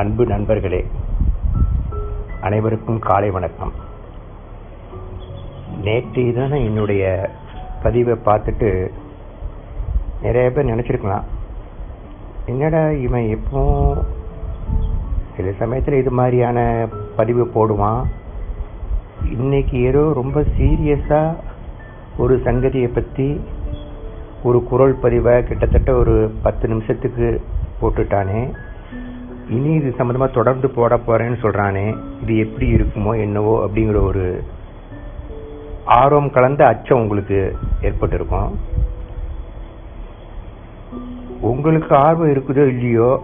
அன்பு நண்பர்களே அனைவருக்கும் காலை வணக்கம். நேற்று தானே என்னுடைய பதிவை பார்த்துட்டு நிறைய பேர் நினச்சிருக்கலாம். என்னடா இவன் எப்பவும் சில சமயத்தில் இது மாதிரியான பதிவு போடுவான்? இன்னைக்கு ஏதோ ரொம்ப சீரியஸாக ஒரு சங்கதியை பற்றி ஒரு குரல் பதிவை கிட்டத்தட்ட ஒரு பத்து நிமிஷத்துக்கு போட்டுட்டானே. இனி இது சம்மந்தமாக தொடர்ந்து போட போகிறேன்னு சொல்கிறானே இது எப்படி இருக்குமோ என்னவோ அப்படிங்கிற ஒரு ஆர்வம் கலந்த அச்சம் உங்களுக்கு ஏற்பட்டிருக்கும். உங்களுக்கு ஆர்வம் இருக்குதோ இல்லையோ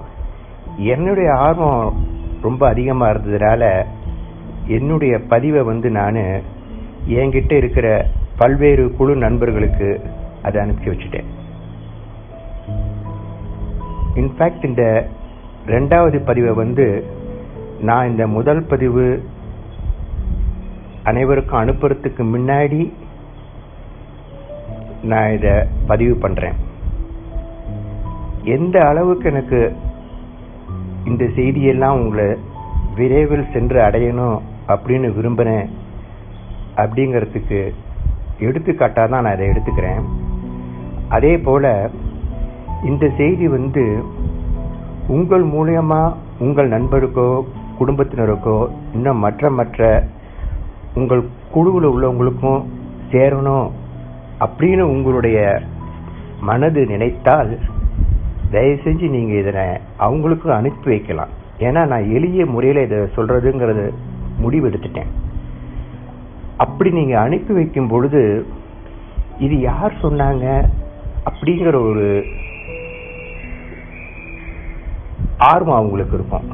என்னுடைய ஆர்வம் ரொம்ப அதிகமாக இருந்ததுனால என்னுடைய பதிவை வந்து நான் என்கிட்ட இருக்கிற பல்வேறு குழு நண்பர்களுக்கு அதை அனுப்பிச்சி வச்சுட்டேன். இன்ஃபேக்ட் இந்த ரெண்டாவது பதிவை வந்து நான் இந்த முதல் பதிவு அனைவருக்கும் அனுப்புறதுக்கு முன்னாடி நான் இதை பதிவு பண்ணுறேன் எந்த அளவுக்கு எனக்கு இந்த செய்தியெல்லாம் உங்களை விரைவில் சென்று அடையணும் அப்படின்னு விரும்பினேன் அப்படிங்கிறதுக்கு எடுத்துக்காட்டாக தான் நான் இதை எடுத்துக்கிறேன். அதே போல் இந்த செய்தி வந்து உங்கள் மூலியமாக உங்கள் நண்பருக்கோ குடும்பத்தினருக்கோ இன்னும் மற்ற மற்ற உங்கள் குழுவில் உள்ளவங்களுக்கும் சேரணும் அப்படின்னு உங்களுடைய மனது நினைத்தால் தயவு செஞ்சு நீங்கள் இதனை அவங்களுக்கும் அனுப்பி வைக்கலாம். ஏன்னா நான் எளிய முறையில் இதை சொல்கிறதுங்கிறது முடிவெடுத்துட்டேன். அப்படி நீங்கள் அனுப்பி வைக்கும் பொழுது இது யார் சொன்னாங்க அப்படிங்கிற ஒரு ஆர்வம் அவங்களுக்கு இருக்கும்.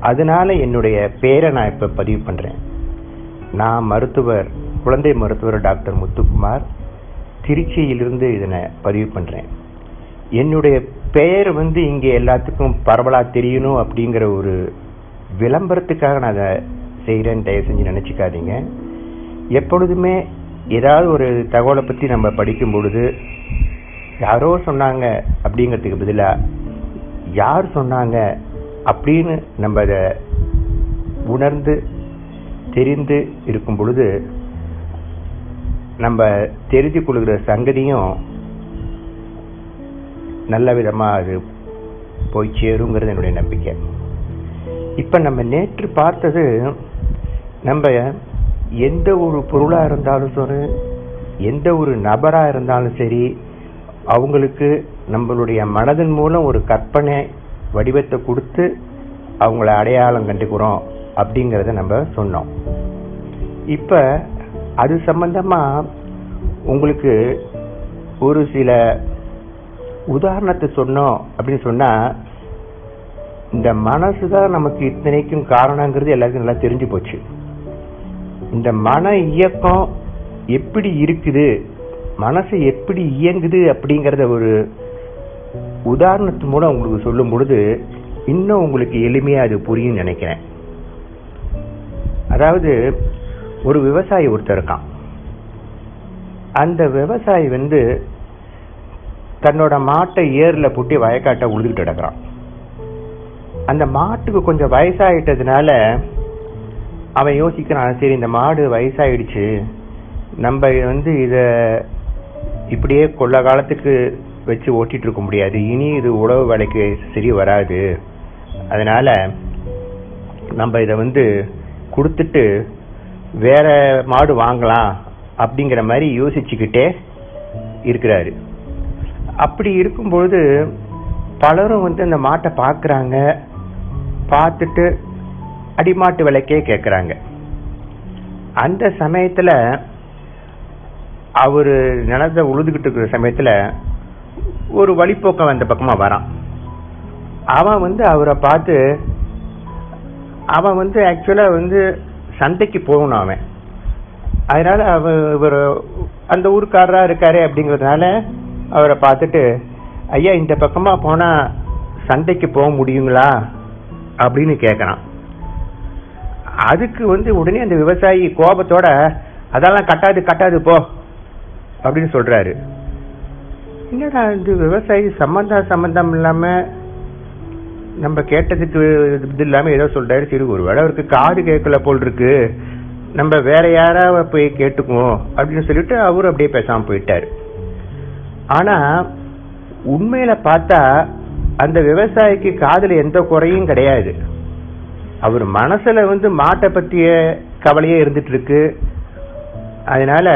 அதனால என்னுடைய பேரை நான் இப்போ பதிவு பண்ணுறேன் நான் மருத்துவர் குழந்தை மருத்துவர் டாக்டர் முத்துக்குமார் திருச்சியிலிருந்து இதனை பதிவு பண்ணுறேன் என்னுடைய பெயர் வந்து இங்கே எல்லாத்துக்கும் பரவலாக தெரியணும் அப்படிங்கிற ஒரு விளம்பரத்துக்காக நான் அதை செய்கிறேன்னு தயவு செஞ்சு நினச்சிக்காதீங்க. எப்பொழுதுமே ஏதாவது ஒரு தகவலை பற்றி நம்ம படிக்கும் பொழுது யாரோ சொன்னாங்க அப்படிங்கிறதுக்கு பதிலாக யார் சொன்னாங்க அப்படின்னு நம்ம அதை உணர்ந்து தெரிந்து இருக்கும் பொழுது நம்ம தெரிந்து கொள்கிற சங்கதியும் நல்ல விதமாக அது போய் சேருங்கிறது என்னுடைய நம்பிக்கை. இப்போ நம்ம நேற்று பார்த்தது நம்ம எந்த ஒரு பொருளாக இருந்தாலும் சரி எந்த ஒரு நபராக இருந்தாலும் சரி அவங்களுக்கு நம்மளுடைய மனதின் மூலம் ஒரு கற்பனை வடிவத்தை கொடுத்து அவங்கள அடையாளம் கண்டுக்கிறோம் அப்படிங்கிறத நம்ம சொன்னோம். இப்போ அது சம்பந்தமாக உங்களுக்கு ஒரு சில உதாரணத்தை சொன்னோம் அப்படின்னு சொன்னால் இந்த மனசு தான் நமக்கு இத்தனைக்கும் காரணங்கிறது எல்லாருக்கும் நல்லா தெரிஞ்சு போச்சு. இந்த மன இயக்கம் எப்படி இருக்குது? மனசு எப்படி இயங்குது அப்படிங்கிறத ஒரு உதாரணத்து மூலம் உங்களுக்கு சொல்லும் பொழுது இன்னும் உங்களுக்கு எளிமையாக அது புரியும் நினைக்கிறேன். அதாவது ஒரு விவசாயி ஒருத்தர் இருக்கான். அந்த விவசாயி வந்து தன்னோட மாட்டை ஏரில் புட்டி வயக்காட்டை உழுதுகிட்டு கிடக்குறான். அந்த மாட்டுக்கு கொஞ்சம் வயசாயிட்டதுனால அவன் யோசிக்கிறான் சரி இந்த மாடு வயசாயிடுச்சு. நம்ம வந்து இதை இப்படியே கொள்ள காலத்துக்கு வச்சு ஓட்டிட்டு இருக்க முடியாது. இனி இது உழவு வேலைக்கு சரி வராது. அதனால நம்ம இதை வந்து கொடுத்துட்டு வேற மாடு வாங்கலாம் அப்படிங்கிற மாதிரி யோசிச்சுக்கிட்டே இருக்கிறாரு. அப்படி இருக்கும்பொழுது பலரும் வந்து அந்த மாட்டை பார்க்குறாங்க. பார்த்துட்டு அடிமாட்டு விலைக்கே கேட்குறாங்க அந்த சமயத்தில் அவர் நினத்த உழுதுகிட்டு இருக்கிற சமயத்தில் ஒரு வழிப்போக்கம் அந்த பக்கமாக வரான். அவன் வந்து அவரை பார்த்து அவன் வந்து ஆக்சுவலாக வந்து சந்தைக்கு போகணும் அவன். அதனால் அவ இவர் அந்த ஊருக்காரராக இருக்காரு அப்படிங்கிறதுனால அவரை பார்த்துட்டு ஐயா இந்த பக்கமாக போனால் சந்தைக்கு போக முடியுங்களா? அப்படின்னு கேட்குறான் அதுக்கு வந்து உடனே அந்த விவசாயி கோபத்தோட அதெல்லாம் கட்டாது கட்டாது போ அப்படின்னு சொல்கிறாரு என்னடா இது? விவசாயி சம்மந்தம் சம்மந்தம் இல்லாமல் நம்ம கேட்டதுக்கு இது இல்லாமல் ஏதோ சொல்றாரு. சரி ஒருவேளை அவருக்கு காது கேட்கல போல் இருக்கு. நம்ம வேற யாராவது போய் கேட்டுக்குவோம் அப்படின்னு சொல்லிட்டு அவரும் அப்படியே பேசாமல் போயிட்டார். ஆனால் உண்மையில் பார்த்தா அந்த விவசாயிக்கு காதில் எந்த குறையும் கிடையாது. அவர் மனசில் வந்து மாட்டை பற்றிய கவலையே இருந்துட்டு இருக்கு. அதனால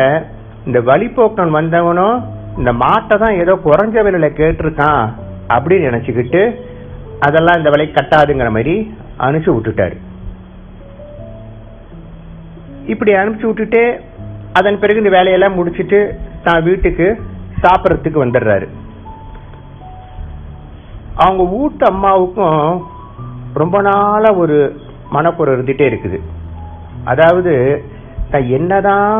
இந்த வழிபோக்கன் வந்தவனும் இந்த மாட்டை தான் ஏதோ குறைஞ்ச விலையில கேட்டிருக்கான் அப்படின்னு நினைச்சுக்கிட்டு அதெல்லாம் இந்த விலை கட்டாதுங்கிற மாதிரி அனுப்பிச்சு விட்டுட்டாரு. இப்படி அனுப்பிச்சு விட்டுட்டு அதன் பிறகு இந்த வேலையெல்லாம் முடிச்சுட்டு தான் வீட்டுக்கு சாப்பிட்றதுக்கு வந்துடுறாரு. அவங்க வீட்டு அம்மாவுக்கும் ரொம்ப நாளாக ஒரு மனக்குறை இருந்துகிட்டே இருக்குது. அதாவது தான் என்னதான்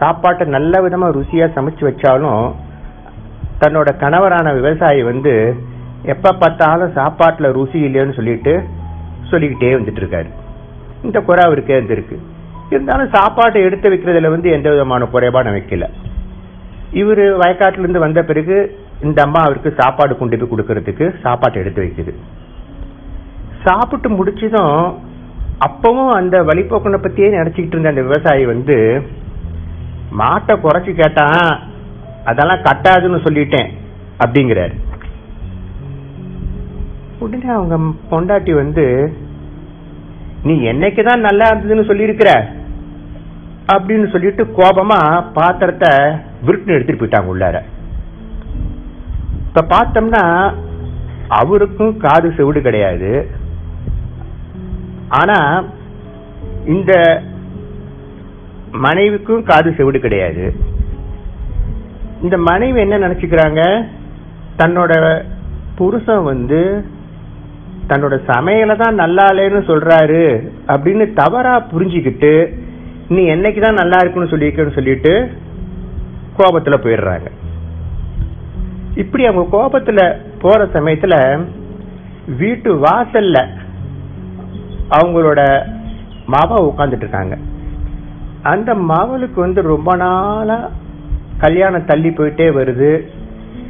சாப்பாட்டை நல்ல விதமாக ருசியாக சமைச்சு வச்சாலும் தன்னோட கணவரான விவசாயி வந்து எப்ப பார்த்தாலும் சாப்பாட்டுல ருசி இல்லைன்னு சொல்லிட்டு சொல்லிக்கிட்டே வந்துட்டு இருக்காரு. இந்த குறை அவருக்கே இருந்திருக்கு இருந்தாலும் சாப்பாட்டை எடுத்து வைக்கிறதுல வந்து எந்த விதமான குறைபாடு வைக்கல. இவரு வயக்காட்டிலிருந்து வந்த பிறகு இந்த அம்மா அவருக்கு சாப்பாடு கொண்டு போய் கொடுக்கறதுக்கு சாப்பாட்டை எடுத்து வைக்குது. சாப்பிட்டு முடிச்சதும் அப்பவும் அந்த வழிபோக்கனை பத்தியே நினைச்சுக்கிட்டு இருந்த அந்த விவசாயி வந்து மாட்டை குறைச்சி கேட்டான். அதெல்லாம் கட்டாதுன்னு சொல்லிட்டேன் அப்படிங்கிறாரு. உடனே அவங்க பொண்டாட்டி வந்து நீ என்னைக்குதான் நல்லா இருந்ததுன்னு சொல்லியிருக்கிற? அப்படின்னு சொல்லிட்டு கோபமா பாத்திரத்தை விருட்டுன்னு எடுத்துட்டு போயிட்டாங்க உள்ளார. இப்ப பார்த்தோம்னா அவருக்கும் காது செவிடு கிடையாது. ஆனா இந்த மனைவிக்கும் காது செவிடு கிடையாது. இந்த மனைவி என்ன நினைச்சுக்கிறாங்க? தன்னோட புருஷன் வந்து தன்னோட சமையலை தான் நல்லா இல்லைன்னு சொல்றாரு அப்படின்னு தவறா புரிஞ்சுக்கிட்டு நீ என்னைக்கு தான் நல்லா இருக்குன்னு சொல்லியிருக்கன்னு சொல்லிட்டு கோபத்தில் போயிடுறாங்க. இப்படி அவங்க கோபத்தில் போகிற சமயத்தில் வீட்டு வாசல்ல அவங்களோட மாவா உட்காந்துட்டு இருக்காங்க. அந்த மவளுக்கு வந்து ரொம்ப நாளாக கல்யாணம் தள்ளி போயிட்டே வருது.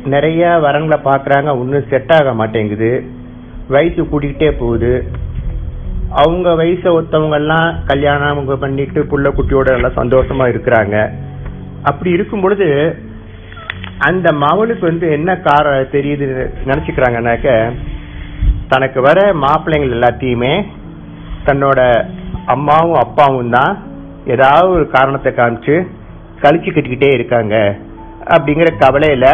நிறைய வரங்களை பார்க்குறாங்க. ஒன்றும் செட் ஆக மாட்டேங்குது. வயசு கூட்டிகிட்டே போகுது. அவங்க வயசை ஒருத்தவங்கெல்லாம் கல்யாணம் அவங்க பண்ணிட்டு புள்ள குட்டியோட எல்லாம் சந்தோஷமா இருக்கிறாங்க. அப்படி இருக்கும் பொழுது அந்த மவளுக்கு வந்து என்ன கார தெரியுது நினச்சிக்கிறாங்கனாக்க தனக்கு வர மாப்பிள்ளைங்கள் எல்லாத்தையுமே தன்னோட அம்மாவும் அப்பாவும் தான் ஏதாவது ஒரு காரணத்தை காமிச்சு கழிச்சு கட்டிக்கிட்டே இருக்காங்க அப்படிங்கிற கவலையில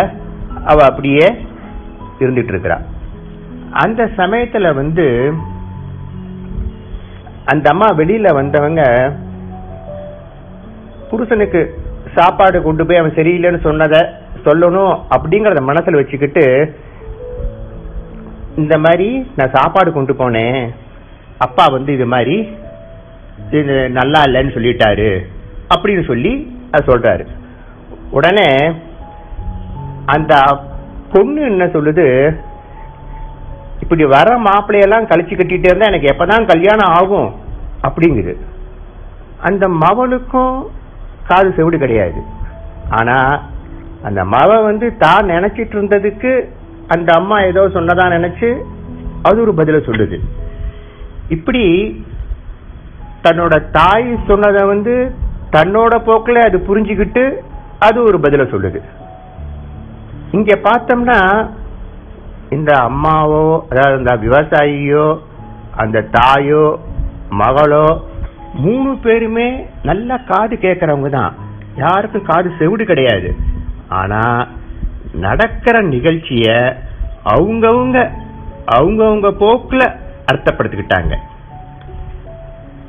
அவ அப்படியே இருந்துட்டு இருக்கிறா. அந்த சமயத்துல வந்து அந்த அம்மா வெளியில வந்தவங்க புருஷனுக்கு சாப்பாடு கொண்டு போய் அவன் சரியில்லைன்னு சொன்னதை சொல்லணும் அப்படிங்கறத மனசுல வச்சுக்கிட்டு இந்த மாதிரி நான் சாப்பாடு கொண்டு போனேன் அப்பா வந்து இது மாதிரி இது நல்லா இல்லைன்னு சொல்லிட்டாரு அப்படின்னு சொல்லி அது சொல்றாரு. உடனே அந்த பொண்ணு என்ன சொல்லுது? இப்படி வர மாப்பிள்ளையெல்லாம் கழிச்சு கட்டிகிட்டே இருந்தா எனக்கு எப்பதான் கல்யாணம் ஆகும்? அப்படிங்குது. அந்த மவனுக்கும் காது செவிடு கிடையாது. ஆனா அந்த மவ வந்து தான் நினைச்சிட்டு இருந்ததுக்கு அந்த அம்மா ஏதோ சொன்னதா நினைச்சு அது ஒரு பதில சொல்லுது. இப்படி தன்னோட தாய் சொன்னதை வந்து தன்னோட போக்கில் அது புரிஞ்சுக்கிட்டு அது ஒரு பதில சொல்லுது. இங்க பார்த்தோம்னா இந்த அம்மாவோ அதாவது இந்த விவசாயியோ அந்த தாயோ மகளோ மூணு பேருமே நல்லா காது கேட்கறவங்க தான். யாருக்கும் காது செவிடு கிடையாது. ஆனா நடக்கிற நிகழ்ச்சிய அவங்கவுங்க அவங்கவுங்க போக்குல அர்த்தப்படுத்திக்கிட்டாங்க.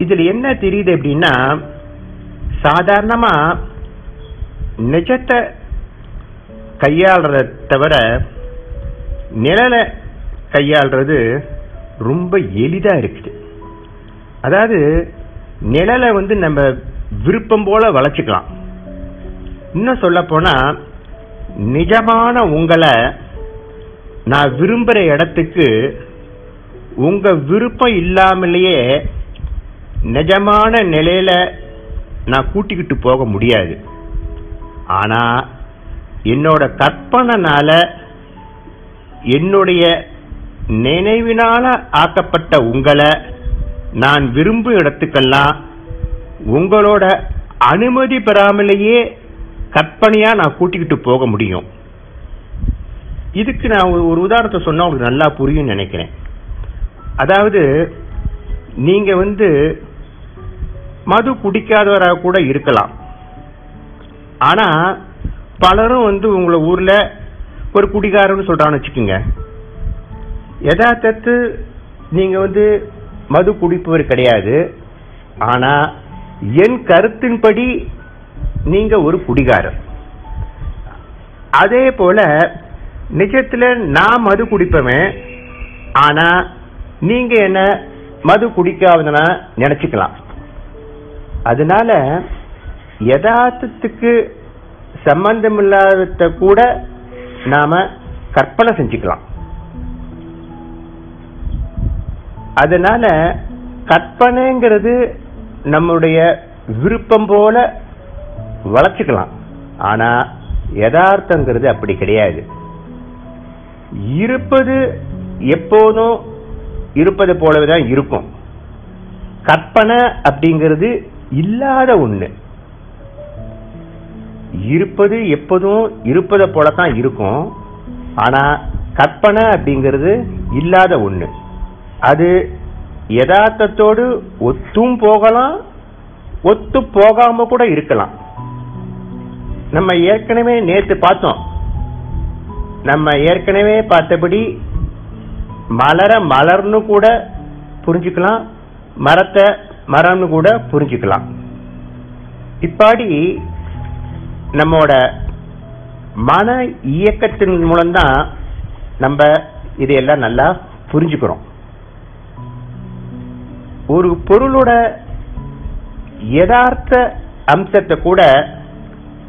இதுல என்ன தெரியுது அப்படின்னா சாதாரணமா நிஜத்தை கையாளுறத தவிர நிழலை கையாளுறது ரொம்ப எளிதா இருக்குது. அதாவது நிழலை வந்து நம்ம விருப்பம் போல வளைச்சுக்கலாம் இன்னும் சொல்ல போனா நிஜமான உங்களை நான் விரும்புகிற இடத்துக்கு உங்க விருப்பம் இல்லாமலேயே நிஜமான நிலையில நான் கூட்டிக்கிட்டு போக முடியாது. ஆனா என்னோட கற்பனைனால என்னுடைய நினைவினால ஆக்கப்பட்ட உங்களை நான் விரும்பும் இடத்துக்கெல்லாம் உங்களோட அனுமதி பெறாமலேயே கற்பனையா நான் கூட்டிக்கிட்டு போக முடியும். இதுக்கு நான் ஒரு- ஒரு உதாரணத்தை சொன்னா உங்களுக்கு நல்லா புரியும் நினைக்கிறேன். அதாவது நீங்க வந்து மது குடிக்காதவராக கூட இருக்கலாம். ஆனா பலரும் வந்து உங்களை ஊர்ல ஒரு குடிகாரன்னு சொல்றான்னு வச்சுக்கோங்க. யதார்த்தத்து நீங்க வந்து மது குடிப்பவர் கிடையாது. ஆனா என் கருத்தின்படி நீங்க ஒரு குடிகாரர். அதே போல நிஜத்துல நான் மது குடிப்பவன் ஆனா நீங்க என்ன மது குடிக்காதனா நினைச்சுக்கலாம். அதனால யதார்த்தத்துக்கு சம்பந்தமில்லாத கூட நாம கற்பனை செஞ்சுக்கலாம். அதனால கற்பனைங்கிறது நம்முடைய விருப்பம் போல வளர்ச்சிக்கலாம் ஆனா யதார்த்தங்கிறது அப்படி கிடையாது. இருப்பது எப்போதும் இருப்பது போலவே தான் இருக்கும். கற்பனை அப்படிங்கிறது இல்லாத ஒண்ணு. இருப்பது எப்போதும் இருப்பதை போல தான் இருக்கும். ஆனா கற்பனை அப்படிங்கிறது இல்லாத ஒண்ணு. அது யதார்த்தத்தோடு ஒத்தும் போகலாம் ஒத்து போகாம கூட இருக்கலாம். நம்ம ஏற்கனவே நேத்து பார்த்தோம். நம்ம ஏற்கனவே பார்த்தபடி மலர மலர்னு கூட புரிஞ்சுக்கலாம். மரத்தை மரம்னு கூட புரிஞ்சுக்கலாம். இப்பாடி நம்மோட மன இயக்கத்தின் மூலம்தான் நம்ம இதையெல்லாம் நல்லா புரிஞ்சுக்கிறோம். ஒரு பொருளோட யதார்த்த அம்சத்தை கூட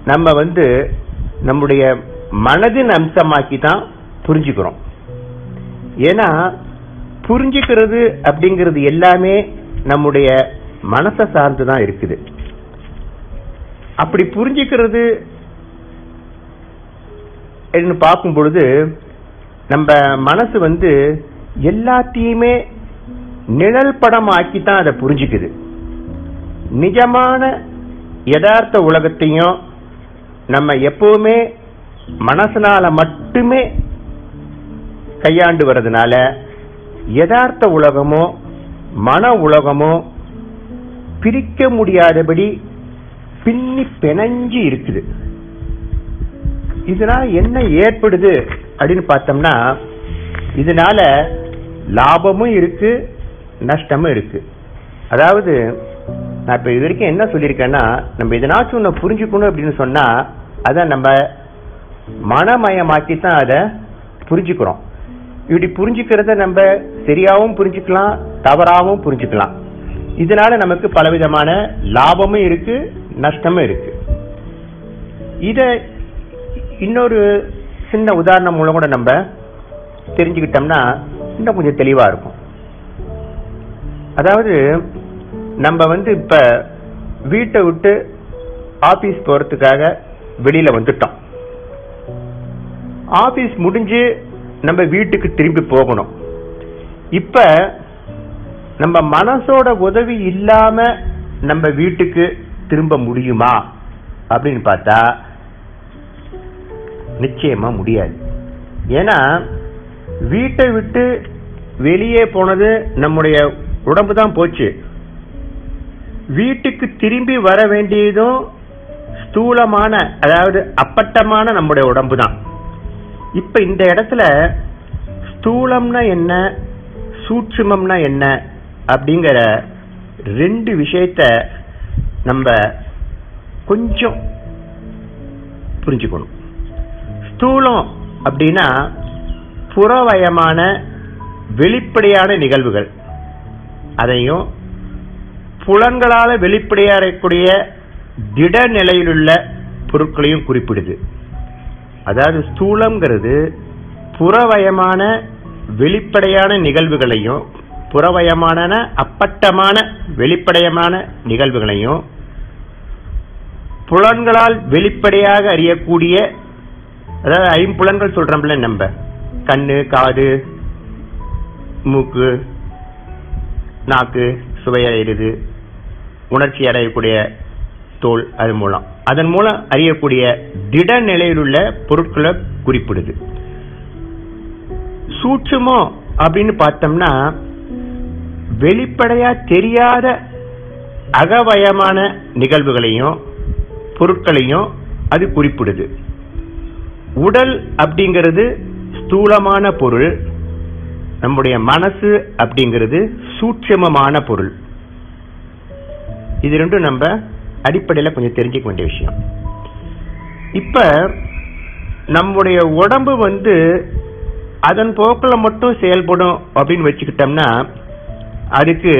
நம்ம வந்து நம்முடைய மனதின் அம்சமாக்கி தான் புரிஞ்சுக்கிறோம். ஏன்னா புரிஞ்சுக்கிறது அப்படிங்கிறது எல்லாமே நம்முடைய மனசை சார்ந்து தான் இருக்குது. அப்படி புரிஞ்சுக்கிறது பார்க்கும் பொழுது நம்ம மனசு வந்து எல்லாத்தையுமே நிழல் படம் ஆக்கி தான் அதை புரிஞ்சுக்குது. நிஜமான யதார்த்த உலகத்தையும் நம்ம எப்பவுமே மனசனால மட்டுமே கையாண்டு வர்றதுனால யதார்த்த உலகமோ மன உலகமோ பிரிக்க முடியாதபடி பின்னி பிணைஞ்சு இருக்குது. இதனால என்ன ஏற்படுது அப்படின்னு பார்த்தோம்னா இதனால லாபமும் இருக்கு நஷ்டமும் இருக்கு. அதாவது நான் இப்ப இது வரைக்கும் என்ன சொல்லியிருக்கேன்னா நம்ம எதனாச்சும் ஒன்று புரிஞ்சுக்கணும் அப்படின்னு சொன்னா அதை நம்ம மனமயமாக்கி தான் அதை புரிஞ்சுக்கிறோம். இப்படி புரிஞ்சுக்கிறத நம்ம சரியாவும் புரிஞ்சுக்கலாம் தவறாவும் புரிஞ்சுக்கலாம். இதனால நமக்கு பலவிதமான லாபமும் இருக்கு நஷ்டமும் இருக்கு. இத இன்னொரு சின்ன உதாரணம் மூலம் கூட நம்ம தெரிஞ்சுக்கிட்டோம்னா இன்னும் கொஞ்சம் தெளிவா இருக்கும். அதாவது நம்ம வந்து இப்ப வீட்டை விட்டு ஆபீஸ் போறதுக்காக வெளியில வந்துட்டோம். ஆபீஸ் முடிஞ்சு நம்ம வீட்டுக்கு திரும்பி போகணும். இப்ப நம்ம மனசோட உதவி இல்லாம நம்ம வீட்டுக்கு திரும்ப முடியுமா? அப்படின்னு பார்த்தா நிச்சயமா முடியாது. ஏன்னா வீட்டை விட்டு வெளியே போனது நம்முடைய உடம்பு தான் போச்சு. வீட்டுக்கு திரும்பி வர வேண்டியதும் ஸ்தூலமான அதாவது அப்பட்டமான நம்முடைய உடம்பு தான். இப்ப இந்த இடத்துல ஸ்தூலம்னா என்ன சூட்சுமம்னா என்ன அப்படிங்கிற ரெண்டு விஷயத்த நம்ம கொஞ்சம் புரிஞ்சுக்கணும். ஸ்தூலம் அப்படின்னா புறவயமான வெளிப்படையான நிகழ்வுகள். அதையும் புலன்களால் வெளிப்படையக்கூடிய திட நிலையிலுள்ள பொருட்களையும் குறிப்பிடுது. அதாவது ஸ்தூலம்ங்கிறது புறவயமான வெளிப்படையான நிகழ்வுகளையும் புறவயமான அப்பட்டமான வெளிப்படையமான நிகழ்வுகளையும் புலன்களால் வெளிப்படையாக அறியக்கூடிய அதாவது ஐம்புலன்கள் சொல்றோம்ல நம்ம. கண்ணு காது மூக்கு நாக்கு சுவையடைகிறது உணர்ச்சி அடையக்கூடிய தோல் அது மூலம். அதன் மூலம் அறியக்கூடிய திட நிலையிலுள்ள பொருட்களை குறிப்பிடுது. சூட்சுமம் அப்படின்னு பார்த்தோம்னா வெளிப்படையா தெரியாத அகவயமான நிகழ்வுகளையும் பொருட்களையும் அது குறிப்பிடுது. உடல் அப்படிங்கிறது ஸ்தூலமான பொருள் நம்முடைய மனசு அப்படிங்கிறது சூட்சமமான பொருள். இது ரெண்டும் நம்ம அடிப்படையில் கொஞ்சம் தெரிஞ்சுக்க வேண்டிய விஷயம். இப்ப நம்முடைய உடம்பு வந்து அதன் போக்கில் மட்டும் செயல்படும் அப்படின்னு வச்சுக்கிட்டோம்னா அதுக்கு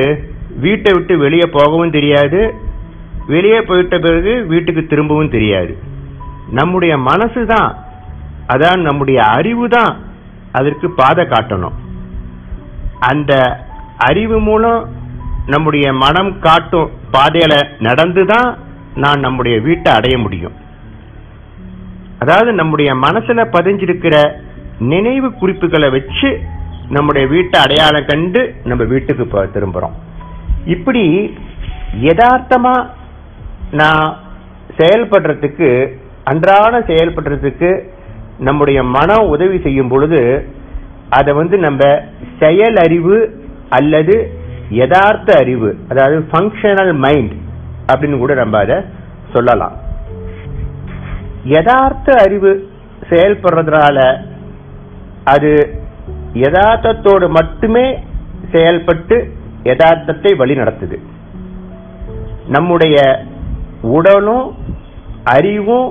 வீட்டை விட்டு வெளியே போகவும் தெரியாது. வெளியே போயிட்ட பிறகு வீட்டுக்கு திரும்பவும் தெரியாது. நம்முடைய மனசு தான் அதான் நம்முடைய அறிவு தான் அதற்கு பாதை காட்டணும். அந்த அறிவு மூலம் நம்முடைய மனம் காட்டும் பாதையில நடந்து தான் நான் நம்முடைய வீட்டை அடைய முடியும். அதாவது நம்முடைய மனசுல பதிஞ்சிருக்கிற நினைவு குறிப்புகளை வச்சு நம்முடைய வீட்டை அடையாளம் கண்டு நம்ம வீட்டுக்கு திரும்புறோம். இப்படி யதார்த்தமா நான் செயல்படுறதுக்கு அன்றாட செயல்படுறதுக்கு நம்முடைய மனம் உதவி செய்யும் பொழுது அதை வந்து நம்ம செயல் அறிவு அல்லது யதார்த்த அறிவு அதாவது ஃபங்க்ஷனல் மைண்ட் அப்படின்னு கூட நம்ம அதை சொல்லலாம். யதார்த்த அறிவு செயல்படுறதுனால அது யதார்த்தத்தோடு மட்டுமே செயல்பட்டு யதார்த்தத்தை வழி நடத்துது. நம்முடைய உடலும் அறிவும்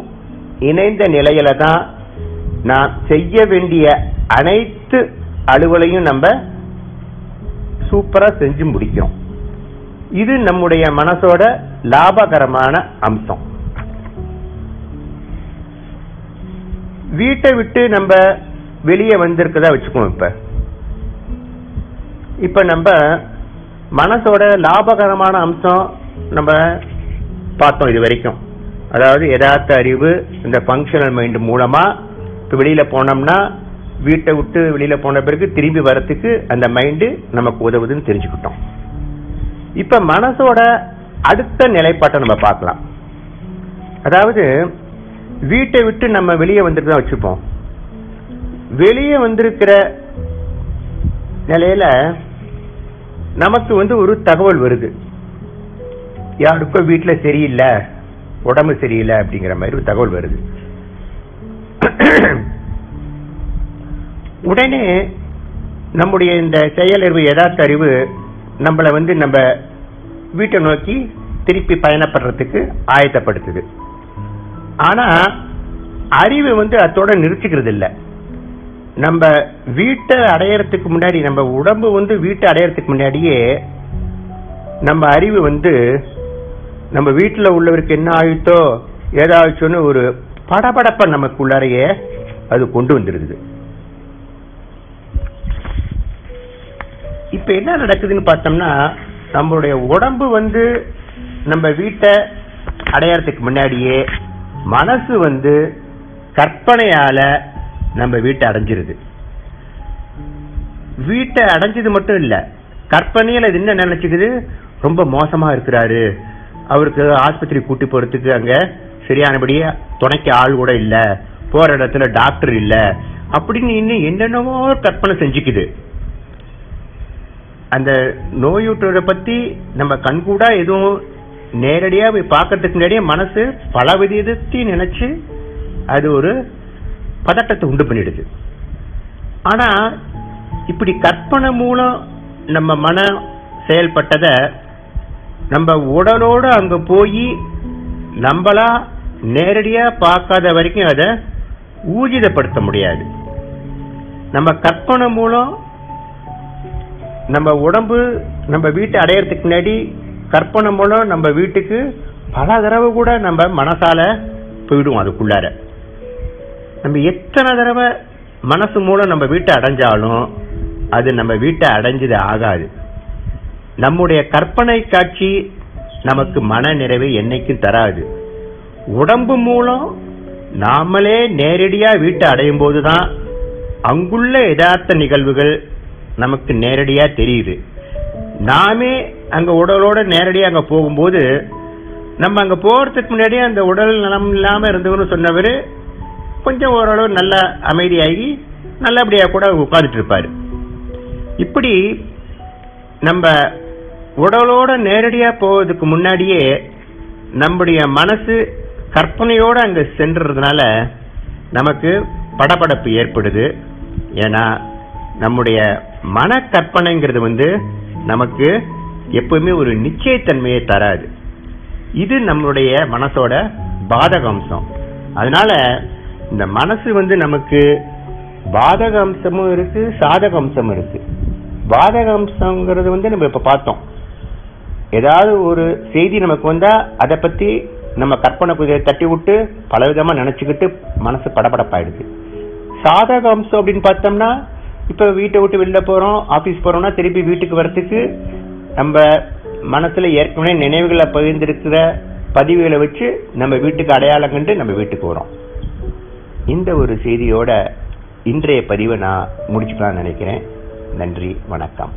இணைந்த நிலையில தான் நான் செய்ய வேண்டிய அனைத்து அலுவலையும் நம்ம சூப்பரா செஞ்சு முடிக்கிறோம். இது நம்முடைய மனசோட லாபகரமான அம்சம். வீட்டை விட்டு நம்ம வெளியே வந்திருக்கதா வச்சுக்குவோம் இப்ப. இப்ப நம்ம மனசோட லாபகரமான அம்சம் நம்ம பார்த்தோம் இது வரைக்கும். அதாவது யதார்த்த அறிவு இந்த ஃபங்க்ஷனல் மைண்ட் மூலமா இப்ப வெளியில போனோம்னா வீட்டை விட்டு வெளியில போன பிறகு திரும்பி வரத்துக்கு அந்த மைண்டு நமக்கு உதவுதுன்னு தெரிஞ்சுக்கிட்டோம். இப்ப மனசோட அடுத்த நிலைப்பாட்டை நம்ம பார்க்கலாம். அதாவது வீட்டை விட்டு நம்ம வெளியே வந்துட்டு தான் வச்சுப்போம். வெளியே வந்திருக்கிற நிலையில நமக்கு வந்து ஒரு தகவல் வருது. யாருக்கோ வீட்டில் சரியில்லை உடம்பு சரியில்லை அப்படிங்கிற மாதிரி ஒரு தகவல் வருது. உடனே நம்முடைய இந்த செயலறிவு யதார்த்த அறிவு நம்மளை வந்து நம்ம வீட்டை நோக்கி திருப்பி பயணப்படுறதுக்கு ஆயத்தப்படுத்துது. ஆனா அறிவு வந்து அதோட நிறுத்திக்கிறது இல்லை நம்ம வீட்டை அடையறதுக்கு முன்னாடி நம்ம உடம்பு வந்து வீட்டை அடையறதுக்கு முன்னாடியே நம்ம அறிவு வந்து நம்ம வீட்டில் உள்ளவருக்கு என்ன ஆயிட்டோ ஏதாச்சுன்னு ஒரு படபடப்பை நமக்குள்ளாரையே அது கொண்டு வந்துடுது இப்ப என்ன நடக்குதுன்னு பார்த்தோம்னா நம்மளுடைய உடம்பு வந்து நம்ம வீட்டை அடையறதுக்கு முன்னாடியே மனசு வந்து கற்பனையால நம்ம வீட்டை அடைஞ்சிருது. வீட்டை அடைஞ்சது மட்டும் இல்ல கற்பனையில இது என்ன நினைச்சுக்குது? ரொம்ப மோசமா இருக்கிறாரு. அவருக்கு ஆஸ்பத்திரி கூட்டி போறதுக்கு அங்க சரியானபடியே துணைக்கு ஆள் கூட இல்ல போற இடத்துல டாக்டர் இல்ல அப்படின்னு இன்னும் என்னென்னவோ கற்பனை செஞ்சுக்குது. அந்த நோயூற்றோட பத்தி நம்ம கண்கூடா எதுவும் நேரடியா போய் பார்க்கறதுக்கு முன்னாடியே மனசு பல விதத்தையும் நினைச்சு அது ஒரு பதட்டத்தை உண்டு பண்ணிடுது. ஆனா இப்படி கற்பனை மூலம் நம்ம மனம் செயல்பட்டத நம்ம உடலோட அங்க போய் நம்மளா நேரடியா பார்க்காத வரைக்கும் அதை ஊர்ஜிதப்படுத்த முடியாது. நம்ம கற்பனை மூலம் நம்ம உடம்பு நம்ம வீட்டை அடையறதுக்கு முன்னாடி கற்பனை மூலம் நம்ம வீட்டுக்கு பல தடவை கூட நம்ம மனசால போயிடும் அதுக்குள்ளார. நம்ம எத்தனை தடவை மனசு மூலம் நம்ம வீட்டை அடைஞ்சாலும் அது நம்ம வீட்டை அடைஞ்சது ஆகாது. நம்முடைய கற்பனை காட்சி நமக்கு மன நிறைவை என்னைக்கும் தராது. உடம்பு மூலம் நாமளே நேரடியாக வீட்டை அடையும் போதுதான் அங்குள்ள யதார்த்த நிகழ்வுகள் நமக்கு நேரடியா தெரியுது. நாமே அங்க உடலோட நேரடியா அங்க போகும்போது நம்ம அங்க போறதுக்கு முன்னாடியே அந்த உடல் நலம் இல்லாம இருந்தவர்னு சொன்னவர் கொஞ்சம் ஓரளவு நல்ல அமைதியாகி நல்லபடியா கூட உட்கார்ந்துட்டு இருப்பாரு. இப்படி நம்ம உடலோட நேரடியா போவதுக்கு முன்னாடியே நம்முடைய மனசு கற்பனையோட அங்க சென்றதுனால நமக்கு படபடப்பு ஏற்படுது. ஏன்னா நம்முடைய மன கற்பனைங்கிறது வந்து நமக்கு எப்பவுமே ஒரு நிச்சயத்தன்மையை தராது. இது நம்மளுடைய மனசோட பாதக அம்சம் அதனால இந்த மனசு வந்து நமக்கு பாதக அம்சமும் இருக்கு சாதக அம்சமும் இருக்கு. பாதக அம்சங்கிறது வந்து நம்ம இப்ப பார்த்தோம். ஏதாவது ஒரு செய்தி நமக்கு வந்தா அதை பத்தி நம்ம கற்பனை குதிரை தட்டி விட்டு பலவிதமா நினைச்சுக்கிட்டு மனசு படபடப்பாயிடுது. சாதக அம்சம் அப்படின்னு பார்த்தோம்னா இப்ப வீட்டை விட்டு வெளில போறோம் ஆபீஸ் போறோம்னா திருப்பி வீட்டுக்கு வர்றதுக்கு நம்ம மனசுல ஏற்கனவே நினைவுகளை பகிர்ந்திருக்கிற பதிவுகளை வச்சு நம்ம வீட்டுக்கு அடையாளம் கண்டு நம்ம வீட்டுக்கு வரோம் இந்த ஒரு செய்தியோட இன்றைய பதிவை நான் முடிச்சுக்கலாம்னு நினைக்கிறேன். நன்றி வணக்கம்.